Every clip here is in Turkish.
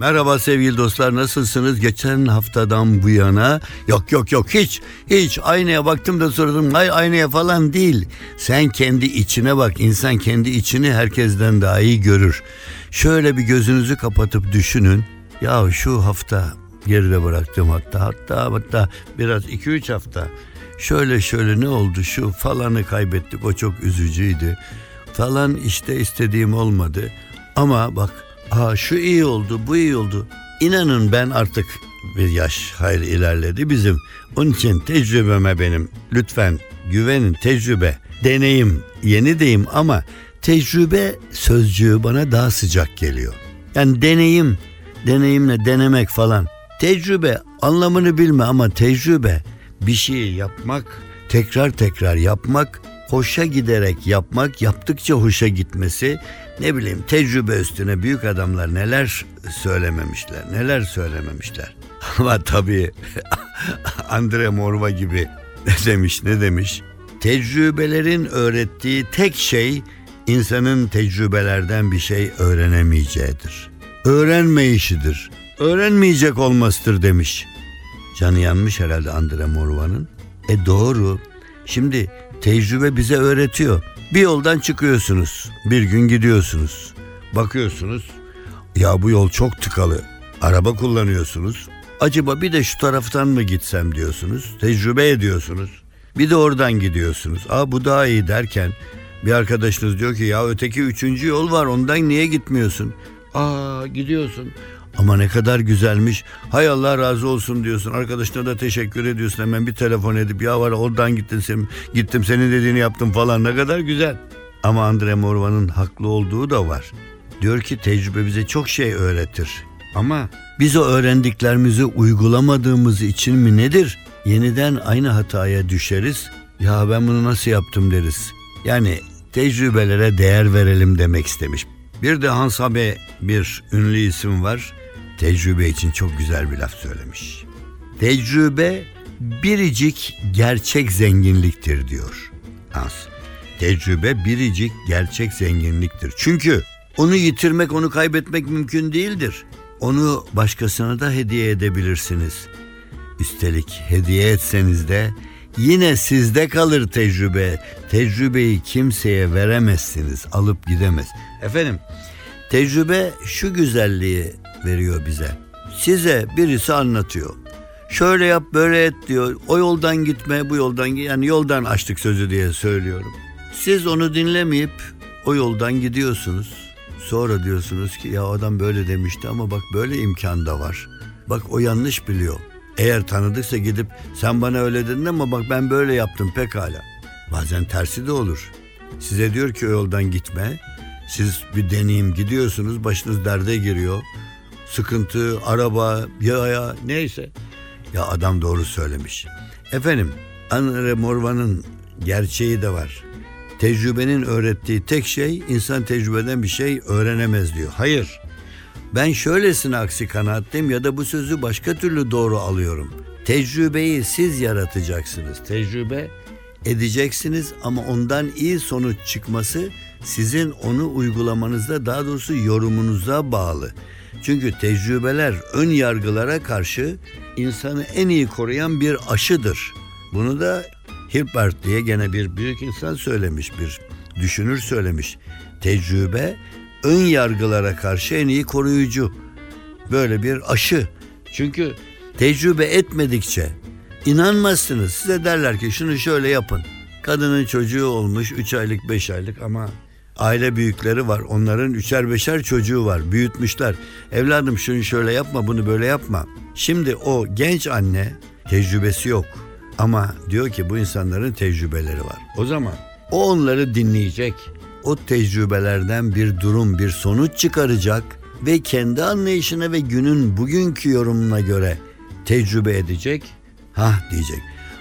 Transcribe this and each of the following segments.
Merhaba sevgili dostlar nasılsınız? Geçen haftadan bu yana yok yok yok hiç hiç aynaya baktım da sordum ay aynaya falan değil. Sen kendi içine bak insan kendi içini herkesten daha iyi görür. Şöyle bir gözünüzü kapatıp düşünün. Ya şu hafta geride bıraktım hatta hatta hatta biraz 2-3 hafta şöyle şöyle ne oldu şu falanı kaybettik o çok üzücüydü. Falan işte istediğim olmadı ama bak Aa şu iyi oldu, bu iyi oldu. İnanın ben artık bir yaş hayır ilerledi bizim. Onun için tecrübeme benim. Lütfen güvenin tecrübe. Deneyim yeni deyim ama tecrübe sözcüğü bana daha sıcak geliyor. Yani deneyim, deneyimle denemek falan. Tecrübe anlamını bilme ama tecrübe bir şeyi yapmak, tekrar tekrar yapmak, hoşa giderek yapmak, yaptıkça hoşa gitmesi, ne bileyim tecrübe üstüne büyük adamlar neler söylememişler, neler söylememişler. Ama tabii Andre Morva gibi ne demiş, ne demiş? Tecrübelerin öğrettiği tek şey insanın tecrübelerden bir şey öğrenemeyeceğidir. Öğrenme işidir. Öğrenmeyecek olmasıdır demiş. Canı yanmış herhalde Andre Morva'nın. E doğru. Şimdi tecrübe bize öğretiyor. Bir yoldan çıkıyorsunuz. Bir gün gidiyorsunuz. Bakıyorsunuz. Ya bu yol çok tıkalı. Araba kullanıyorsunuz. Acaba bir de şu taraftan mı gitsem diyorsunuz. Tecrübe ediyorsunuz. Bir de oradan gidiyorsunuz. Aa bu daha iyi derken bir arkadaşınız diyor ki ya öteki üçüncü yol var ondan niye gitmiyorsun? Aa gidiyorsun. Ama ne kadar güzelmiş. Hay Allah razı olsun diyorsun. Arkadaşına da teşekkür ediyorsun. Hemen bir telefon edip ya var oradan gittin sen, gittim senin dediğini yaptım falan. Ne kadar güzel. Ama Andre Morvan'ın haklı olduğu da var. Diyor ki tecrübe bize çok şey öğretir. Ama biz o öğrendiklerimizi uygulamadığımız için mi nedir? Yeniden aynı hataya düşeriz. Ya ben bunu nasıl yaptım deriz. Yani tecrübelere değer verelim demek istemiş. Bir de Hans Habe bir ünlü isim var. Tecrübe için çok güzel bir laf söylemiş. Tecrübe biricik gerçek zenginliktir diyor Hans. Tecrübe biricik gerçek zenginliktir. Çünkü onu yitirmek, onu kaybetmek mümkün değildir. Onu başkasına da hediye edebilirsiniz. Üstelik hediye etseniz de yine sizde kalır tecrübe. Tecrübeyi kimseye veremezsiniz, alıp gidemez. Efendim, tecrübe şu güzelliği veriyor bize. Size birisi anlatıyor. Şöyle yap, böyle et diyor. O yoldan gitme, bu yoldan yani yoldan açtık sözü diye söylüyorum. Siz onu dinlemeyip o yoldan gidiyorsunuz. Sonra diyorsunuz ki ya adam böyle demişti ama bak böyle imkan da var. Bak o yanlış biliyor. Eğer tanıdıksa gidip sen bana öyle dedin ama bak ben böyle yaptım pekala. Bazen tersi de olur. Size diyor ki o yoldan gitme. Siz bir deneyim gidiyorsunuz başınız derde giriyor. Sıkıntı, araba, ya neyse. Ya adam doğru söylemiş. Efendim Andre Morvan'ın gerçeği de var. Tecrübenin öğrettiği tek şey insan tecrübeden bir şey öğrenemez diyor. Hayır. Ben şöylesine aksi kanaatteyim ya da bu sözü başka türlü doğru alıyorum. Tecrübeyi siz yaratacaksınız. Tecrübe edeceksiniz ama ondan iyi sonuç çıkması sizin onu uygulamanızda daha doğrusu yorumunuza bağlı. Çünkü tecrübeler ön yargılara karşı insanı en iyi koruyan bir aşıdır. Bunu da Hilbert diye gene bir büyük insan söylemiş, bir düşünür söylemiş. Tecrübe ön yargılara karşı en iyi koruyucu. Böyle bir aşı. Çünkü tecrübe etmedikçe inanmazsınız. Size derler ki şunu şöyle yapın. Kadının çocuğu olmuş 3 aylık 5 aylık ama aile büyükleri var. Onların üçer beşer çocuğu var. Büyütmüşler. Evladım şunu şöyle yapma bunu böyle yapma. Şimdi o genç anne tecrübesi yok. Ama diyor ki bu insanların tecrübeleri var. O zaman o onları dinleyecek. O tecrübelerden bir durum, bir sonuç çıkaracak ve kendi anlayışına ve günün bugünkü yorumuna göre tecrübe edecek. Hah diyecek.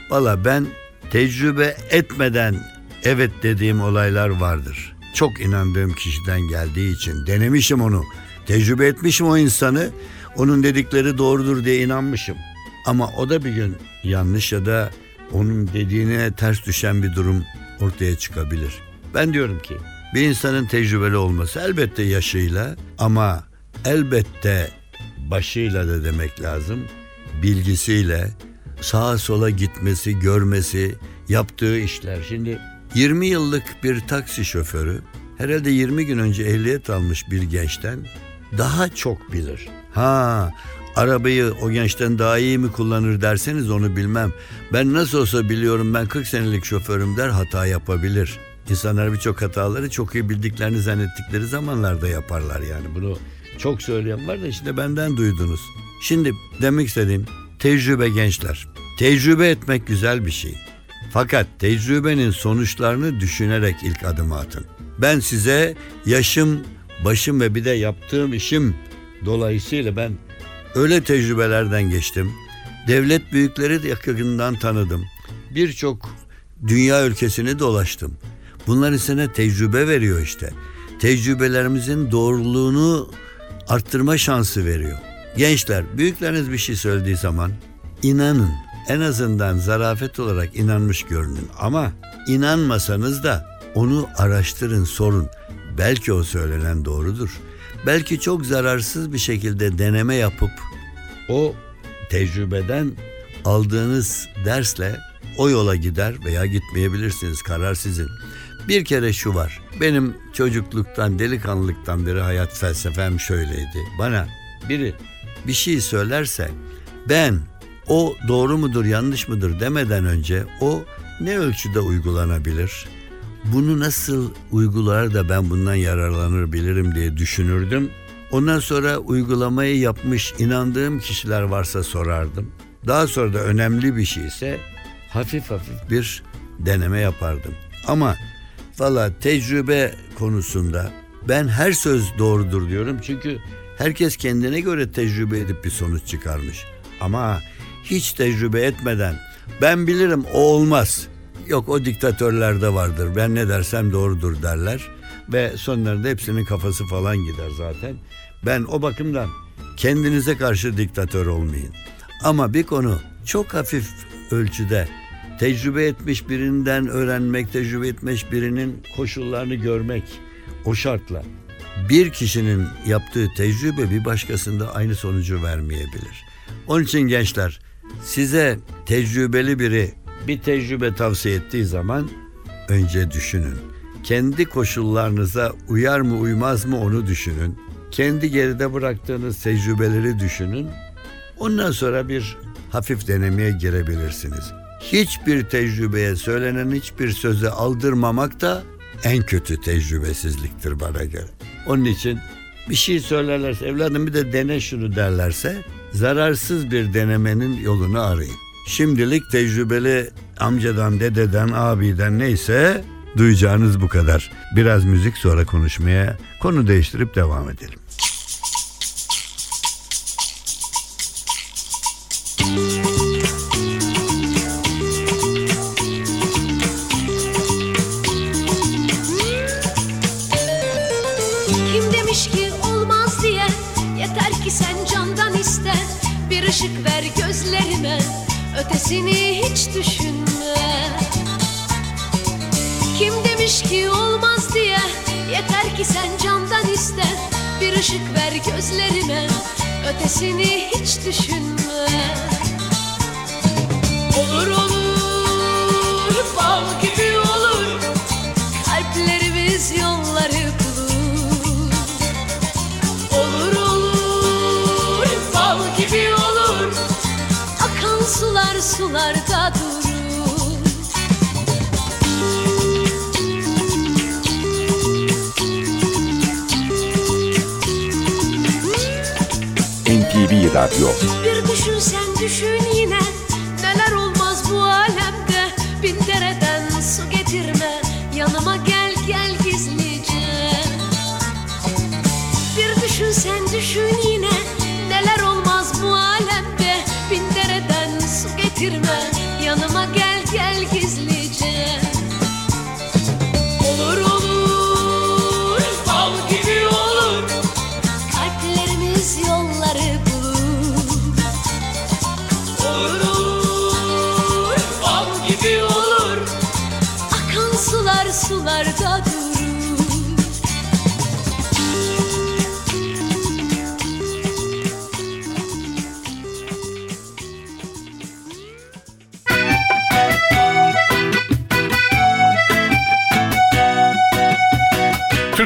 Valla ben tecrübe etmeden evet dediğim olaylar vardır. Çok inandığım kişiden geldiği için denemişim onu. Tecrübe etmişim o insanı. Onun dedikleri doğrudur diye inanmışım. Ama o da bir gün yanlış ya da onun dediğine ters düşen bir durum ortaya çıkabilir. Ben diyorum ki bir insanın tecrübeli olması elbette yaşıyla ama elbette başıyla da demek lazım. Bilgisiyle sağa sola gitmesi, görmesi, yaptığı işler. Şimdi 20 yıllık bir taksi şoförü herhalde 20 gün önce ehliyet almış bir gençten daha çok bilir. Ha arabayı o gençten daha iyi mi kullanır derseniz onu bilmem. Ben nasıl olsa biliyorum ben 40 senelik şoförüm der hata yapabilir. İnsanlar birçok hataları çok iyi bildiklerini zannettikleri zamanlarda yaparlar yani. Bunu çok söyleyen var da işte benden duydunuz. Şimdi demek istediğim tecrübe gençler. Tecrübe etmek güzel bir şey. Fakat tecrübenin sonuçlarını düşünerek ilk adımı atın. Ben size yaşım, başım ve bir de yaptığım işim dolayısıyla ben öyle tecrübelerden geçtim. Devlet büyükleri de yakından tanıdım. Birçok dünya ülkesini dolaştım. Bunlar insana tecrübe veriyor işte. Tecrübelerimizin doğruluğunu arttırma şansı veriyor. Gençler, büyükleriniz bir şey söylediği zaman inanın. En azından zarafet olarak inanmış görünün. Ama inanmasanız da onu araştırın, sorun. Belki o söylenen doğrudur. Belki çok zararsız bir şekilde deneme yapıp o tecrübeden aldığınız dersle o yola gider veya gitmeyebilirsiniz. Karar sizin. Bir kere şu var. Benim çocukluktan, delikanlılıktan beri hayat felsefem şöyleydi. Bana biri bir şey söylerse ben o doğru mudur, yanlış mıdır demeden önce o ne ölçüde uygulanabilir? Bunu nasıl uygular da ben bundan yararlanır bilirim diye düşünürdüm. Ondan sonra uygulamayı yapmış inandığım kişiler varsa sorardım. Daha sonra da önemli bir şeyse hafif hafif bir deneme yapardım. Ama valla tecrübe konusunda ben her söz doğrudur diyorum. Çünkü herkes kendine göre tecrübe edip bir sonuç çıkarmış. Ama hiç tecrübe etmeden ben bilirim o olmaz. Yok o diktatörlerde vardır. Ben ne dersem doğrudur derler. Ve sonlarında hepsinin kafası falan gider zaten. Ben o bakımdan kendinize karşı diktatör olmayın. Ama bir konu çok hafif ölçüde tecrübe etmiş birinden öğrenmek, tecrübe etmiş birinin koşullarını görmek o şartla bir kişinin yaptığı tecrübe bir başkasında aynı sonucu vermeyebilir. Onun için gençler size tecrübeli biri bir tecrübe tavsiye ettiği zaman önce düşünün. Kendi koşullarınıza uyar mı uymaz mı onu düşünün. Kendi geride bıraktığınız tecrübeleri düşünün. Ondan sonra bir hafif denemeye girebilirsiniz. Hiçbir tecrübeye söylenen hiçbir söze aldırmamak da en kötü tecrübesizliktir bana göre. Onun için bir şey söylerlerse evladım bir de dene şunu derlerse zararsız bir denemenin yolunu arayın. Şimdilik tecrübeli amcadan, dededen, abiden neyse duyacağınız bu kadar. Biraz müzik sonra konuşmaya konu değiştirip devam edelim. Radyo Bir düşün sen düşün yine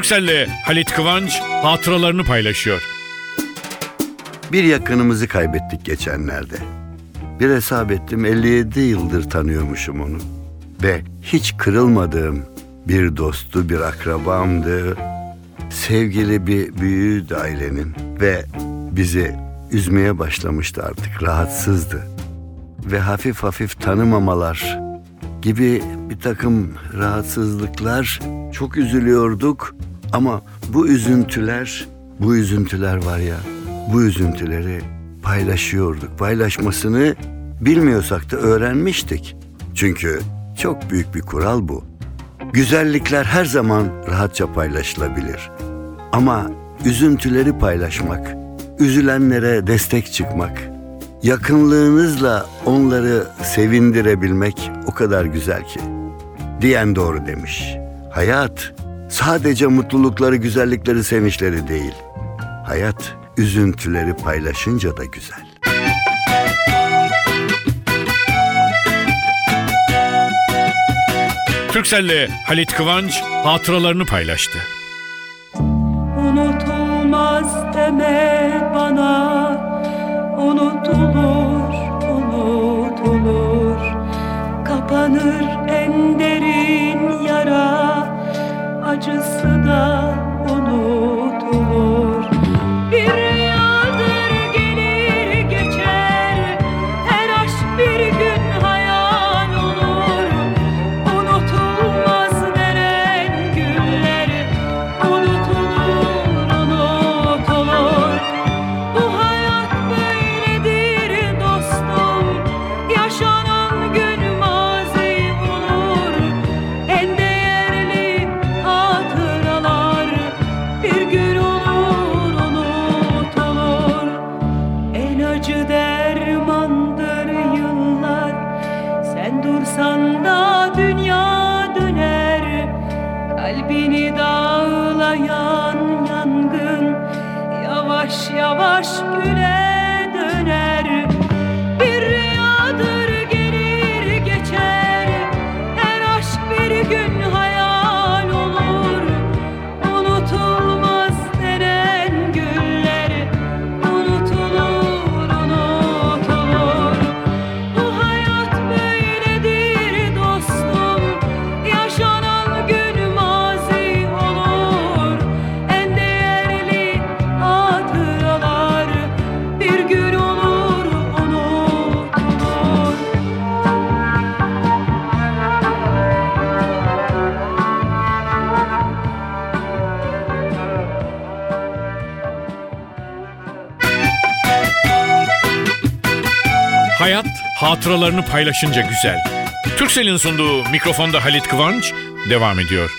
Türkcell'le Halit Kıvanç hatıralarını paylaşıyor. Bir yakınımızı kaybettik geçenlerde. Bir hesap ettim 57 yıldır tanıyormuşum onu. Ve hiç kırılmadığım bir dostu, bir akrabamdı. Sevgili bir büyüğüydü ailenin ve bizi üzmeye başlamıştı artık, rahatsızdı. Ve hafif hafif tanımamalar gibi bir takım rahatsızlıklar çok üzülüyorduk ama bu üzüntüler bu üzüntüler var ya bu üzüntüleri paylaşıyorduk paylaşmasını bilmiyorsak da öğrenmiştik çünkü çok büyük bir kural bu güzellikler her zaman rahatça paylaşılabilir ama üzüntüleri paylaşmak üzülenlere destek çıkmak yakınlığınızla onları sevindirebilmek o kadar güzel ki. Diyen doğru demiş. Hayat sadece mutlulukları, güzellikleri, sevinçleri değil. Hayat üzüntüleri paylaşınca da güzel. Türkcell'le Halit Kıvanç hatıralarını paylaştı. Unutulmaz deme bana Unutulur, unutulur Kapanır en derin yara Acısı da hatıralarını paylaşınca güzel. Türkcell'in sunduğu mikrofonda Halit Kıvanç devam ediyor.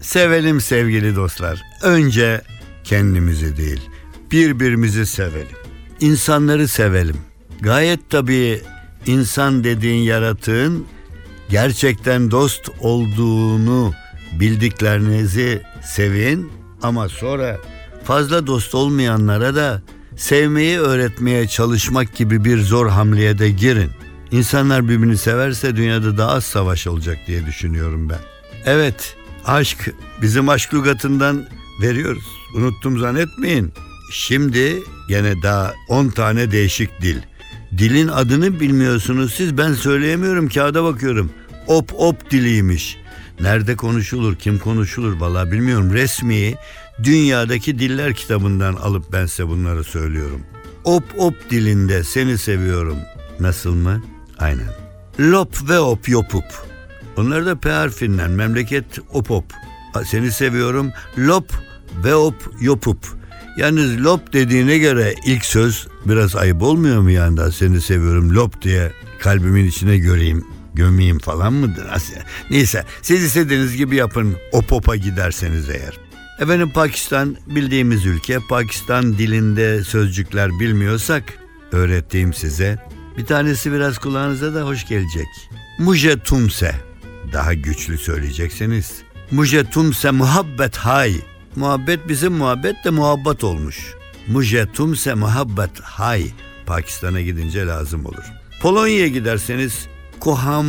Sevelim sevgili dostlar. Önce kendimizi değil, birbirimizi sevelim. İnsanları sevelim. Gayet tabii insan dediğin yaratığın gerçekten dost olduğunu bildiklerinizi sevin ama sonra fazla dost olmayanlara da sevmeyi öğretmeye çalışmak gibi bir zor hamleye de girin. İnsanlar birbirini severse dünyada daha az savaş olacak diye düşünüyorum ben. Evet, aşk bizim aşk lügatından veriyoruz. Unuttum zannetmeyin. Şimdi gene daha 10 tane değişik dil. Dilin adını bilmiyorsunuz siz ben söyleyemiyorum kağıda bakıyorum. op op diliymiş. Nerede konuşulur, kim konuşulur valla bilmiyorum. Resmi dünyadaki diller kitabından alıp ben size bunları söylüyorum. Op op dilinde seni seviyorum. Nasıl mı? Aynen. Lop ve op yopup. Onlar da P harfinden memleket op op. Seni seviyorum. Lop ve op yopup. Yalnız lop dediğine göre ilk söz biraz ayıp olmuyor mu yani seni seviyorum lop diye kalbimin içine göreyim gömeyim falan mıdır? Neyse siz istediğiniz gibi yapın o popa giderseniz eğer. Efendim Pakistan bildiğimiz ülke. Pakistan dilinde sözcükler bilmiyorsak öğrettiğim size. Bir tanesi biraz kulağınıza da hoş gelecek. Muje tumse. Daha güçlü söyleyeceksiniz. Muje tumse muhabbet hay. Muhabbet bizim muhabbet de muhabbet olmuş. Muje tumse muhabbet hay. Pakistan'a gidince lazım olur. Polonya'ya giderseniz Koham,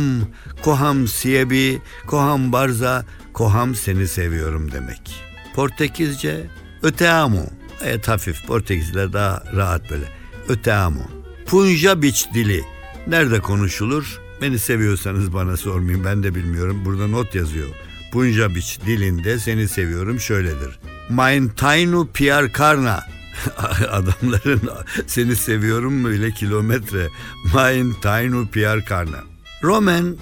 Koham Siebi, Koham Barza, Koham seni seviyorum demek. Portekizce Öteamo. Evet hafif Portekizler daha rahat böyle. Öteamo. Punjabiç dili. Nerede konuşulur? Beni seviyorsanız bana sormayın ben de bilmiyorum. Burada not yazıyor. Punjabiç dilinde seni seviyorum şöyledir. Mein Tainu Piar Karna. Adamların seni seviyorum böyle kilometre. Mein Tainu Piar Karna. Romen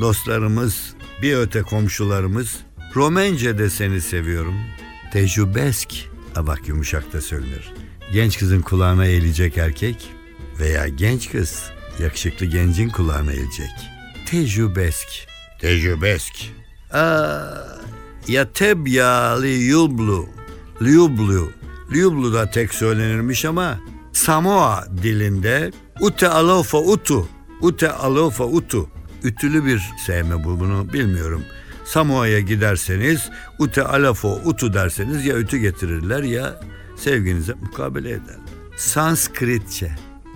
dostlarımız, bir öte komşularımız. Romence de seni seviyorum. Tecrübesk. Ha bak yumuşak da söylenir. Genç kızın kulağına eğilecek erkek veya genç kız yakışıklı gencin kulağına eğilecek. Tecrübesk. Tecrübesk. Aa, ya teb ya liyublu. Liyublu. Liyublu da tek söylenirmiş ama Samoa dilinde ute alofa utu. Ute alofa utu. Ütülü bir sevme bu bunu bilmiyorum. Samoa'ya giderseniz ute alafo utu derseniz ya ütü getirirler ya sevginize mukabele ederler. Sanskritçe.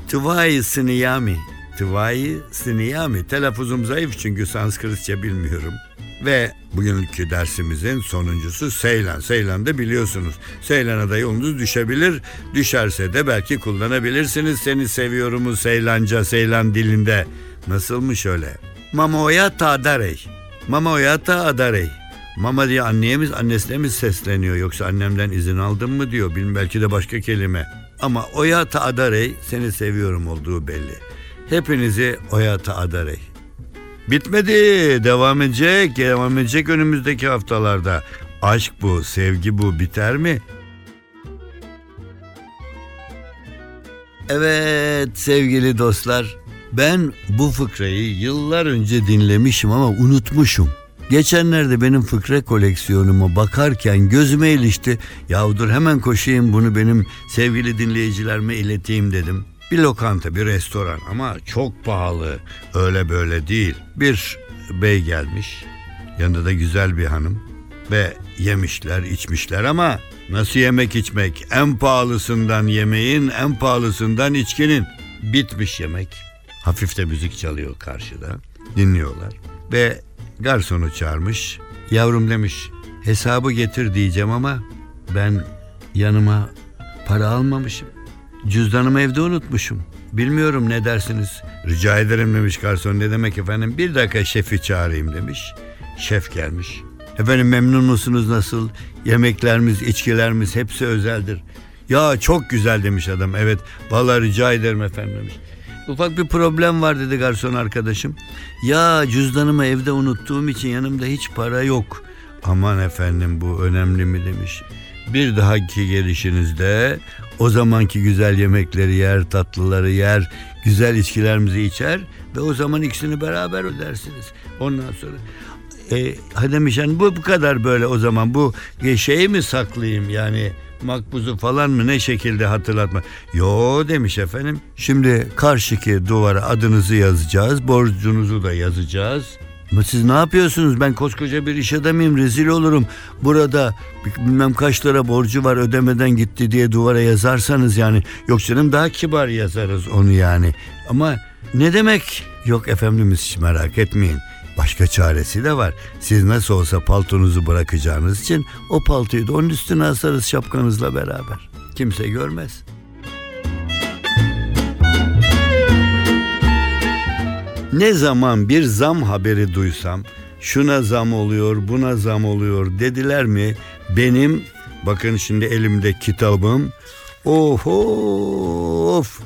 Tıvayı sıniyami. Tıvayı sıniyami. Telaffuzum zayıf çünkü Sanskritçe bilmiyorum. Ve bugünkü dersimizin sonuncusu Seylan. Seylan'da biliyorsunuz. Seylan'a da yolunuz düşebilir. Düşerse de belki kullanabilirsiniz. Seni seviyorumu Seylanca, Seylan dilinde. Nasılmış öyle? Mamoyata adarey. Mamoyata adarey. Mama diye anneye mi, annesine mi sesleniyor yoksa annemden izin aldın mı diyor. Bilmem belki de başka kelime. Ama oyata adarey seni seviyorum olduğu belli. Hepinizi oyata adarey. Bitmedi. Devam edecek. Devam edecek önümüzdeki haftalarda. Aşk bu, sevgi bu biter mi? Evet sevgili dostlar. Ben bu fıkrayı yıllar önce dinlemişim ama unutmuşum. Geçenlerde benim fıkra koleksiyonuma bakarken gözüme ilişti. Yahu dur hemen koşayım bunu benim sevgili dinleyicilerime ileteyim dedim. Bir lokanta, bir restoran ama çok pahalı. Öyle böyle değil. Bir bey gelmiş. Yanında da güzel bir hanım. Ve yemişler, içmişler ama nasıl yemek içmek? En pahalısından yemeğin, en pahalısından içkinin. Bitmiş yemek. Hafif de müzik çalıyor karşıda. Dinliyorlar. Ve garsonu çağırmış. Yavrum demiş hesabı getir diyeceğim ama ben yanıma para almamışım. Cüzdanımı evde unutmuşum. Bilmiyorum ne dersiniz. Rica ederim demiş garson. Ne demek efendim? Bir dakika şefi çağırayım demiş. Şef gelmiş. Efendim memnun musunuz nasıl? Yemeklerimiz, içkilerimiz hepsi özeldir. Ya çok güzel demiş adam. Evet vallahi rica ederim efendim demiş. Ufak bir problem var dedi garson arkadaşım. Ya cüzdanımı evde unuttuğum için yanımda hiç para yok. Aman efendim bu önemli mi demiş. Bir dahaki gelişinizde o zamanki güzel yemekleri yer, tatlıları yer, güzel içkilerimizi içer ve o zaman ikisini beraber ödersiniz. Ondan sonra e, demiş bu bu kadar böyle o zaman bu şeyi mi saklayayım yani makbuzu falan mı ne şekilde hatırlatma. Yo demiş efendim. Şimdi karşıki duvara adınızı yazacağız. Borcunuzu da yazacağız. Ama siz ne yapıyorsunuz? Ben koskoca bir iş adamıyım rezil olurum. Burada bilmem kaç lira borcu var ödemeden gitti diye duvara yazarsanız yani. Yok canım daha kibar yazarız onu yani. Ama ne demek? Yok efendimiz hiç merak etmeyin. Başka çaresi de var. Siz nasıl olsa paltonuzu bırakacağınız için o paltoyu da onun üstüne asarız şapkanızla beraber. Kimse görmez. Ne zaman bir zam haberi duysam şuna zam oluyor buna zam oluyor dediler mi benim bakın şimdi elimde kitabım of of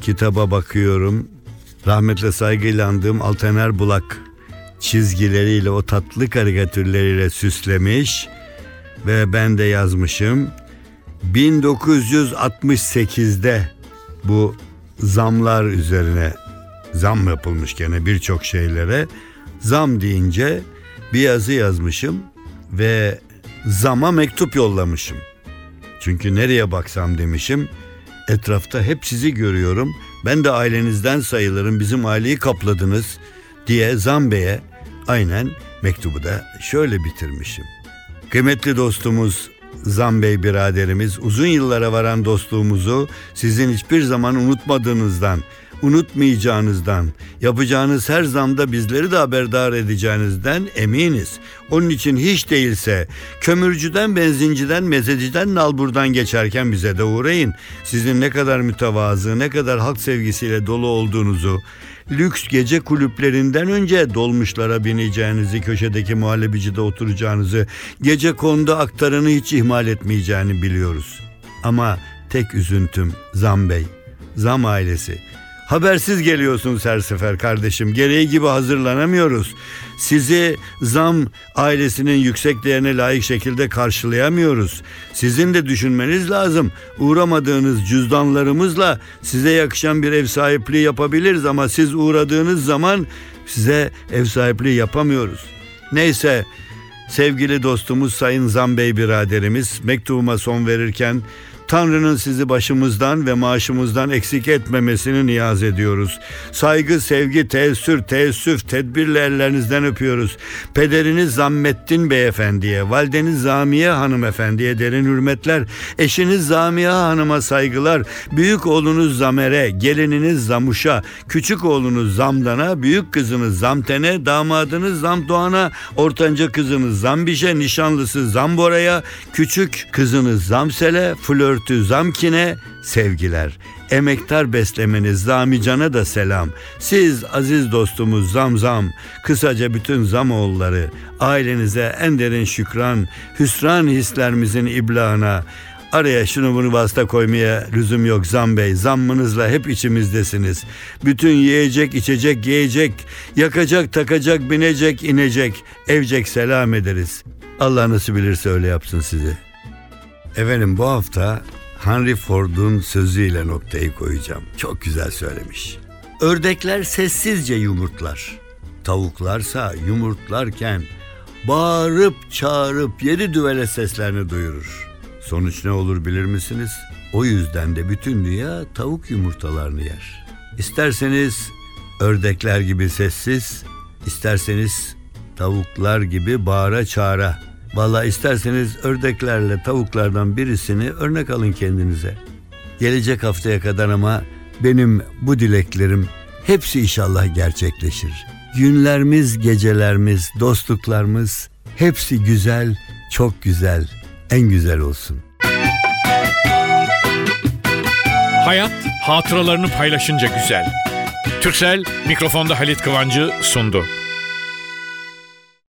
kitaba bakıyorum rahmetle saygıyla andığım Altener Bulak çizgileriyle o tatlı karikatürleriyle süslemiş ve ben de yazmışım 1968'de bu zamlar üzerine zam yapılmış gene birçok şeylere. Zam deyince bir yazı yazmışım ve zama mektup yollamışım. Çünkü nereye baksam demişim. Etrafta hep sizi görüyorum. Ben de ailenizden sayılırım. Bizim aileyi kapladınız diye Zam Bey'e aynen mektubu da şöyle bitirmişim. Kıymetli dostumuz Zam Bey biraderimiz uzun yıllara varan dostluğumuzu sizin hiçbir zaman unutmadığınızdan, unutmayacağınızdan, yapacağınız her zamda bizleri de haberdar edeceğinizden eminiz. Onun için hiç değilse kömürcüden, benzinciden, mezeciden, nalburdan geçerken bize de uğrayın. Sizin ne kadar mütevazı, ne kadar halk sevgisiyle dolu olduğunuzu, lüks gece kulüplerinden önce dolmuşlara bineceğinizi, köşedeki muhallebicide oturacağınızı, gece konuda aktarını hiç ihmal etmeyeceğini biliyoruz. Ama tek üzüntüm Zam Bey, Zam ailesi. Habersiz geliyorsunuz her sefer kardeşim. Gereği gibi hazırlanamıyoruz. Sizi zam ailesinin yüksek değerine layık şekilde karşılayamıyoruz. Sizin de düşünmeniz lazım. Uğramadığınız cüzdanlarımızla size yakışan bir ev sahipliği yapabiliriz ama siz uğradığınız zaman size ev sahipliği yapamıyoruz. Neyse sevgili dostumuz Sayın Zam Bey biraderimiz mektubuma son verirken Tanrı'nın sizi başımızdan ve maaşımızdan eksik etmemesini niyaz ediyoruz. Saygı, sevgi, teessür, teessüf, tedbirle ellerinizden öpüyoruz. Pederiniz Zammettin Beyefendi'ye, valideniz Zamiye Hanımefendi'ye derin hürmetler, eşiniz Zamiye Hanım'a saygılar, büyük oğlunuz Zamer'e, gelininiz Zamuş'a, küçük oğlunuz Zamdan'a, büyük kızınız Zamten'e, damadınız Zamdoğan'a, ortanca kızınız Zambiş'e, nişanlısı Zambora'ya, küçük kızınız Zamsel'e, flörtü Zamkin'e sevgiler. Emektar beslemeniz Zamican'a da selam. Siz aziz dostumuz Zamzam, kısaca bütün Zamoğulları, ailenize en derin şükran, hüsran hislerimizin iblağına, Araya şunu bunu vasıta koymaya lüzum yok Zam Bey. Zammınızla hep içimizdesiniz. Bütün yiyecek, içecek, giyecek, yakacak, takacak, binecek, inecek, evcek selam ederiz. Allah nasıl bilirse öyle yapsın sizi. Efendim bu hafta Henry Ford'un sözüyle noktayı koyacağım. Çok güzel söylemiş. Ördekler sessizce yumurtlar. Tavuklarsa yumurtlarken bağırıp çağırıp yedi düvele seslerini duyurur. Sonuç ne olur bilir misiniz? O yüzden de bütün dünya tavuk yumurtalarını yer. İsterseniz ördekler gibi sessiz, isterseniz tavuklar gibi bağıra çağıra. Valla isterseniz ördeklerle tavuklardan birisini örnek alın kendinize. Gelecek haftaya kadar ama benim bu dileklerim hepsi inşallah gerçekleşir. Günlerimiz, gecelerimiz, dostluklarımız hepsi güzel, çok güzel, en güzel olsun. Hayat hatıralarını paylaşınca güzel. Türksel mikrofonda Halit Kıvancı sundu.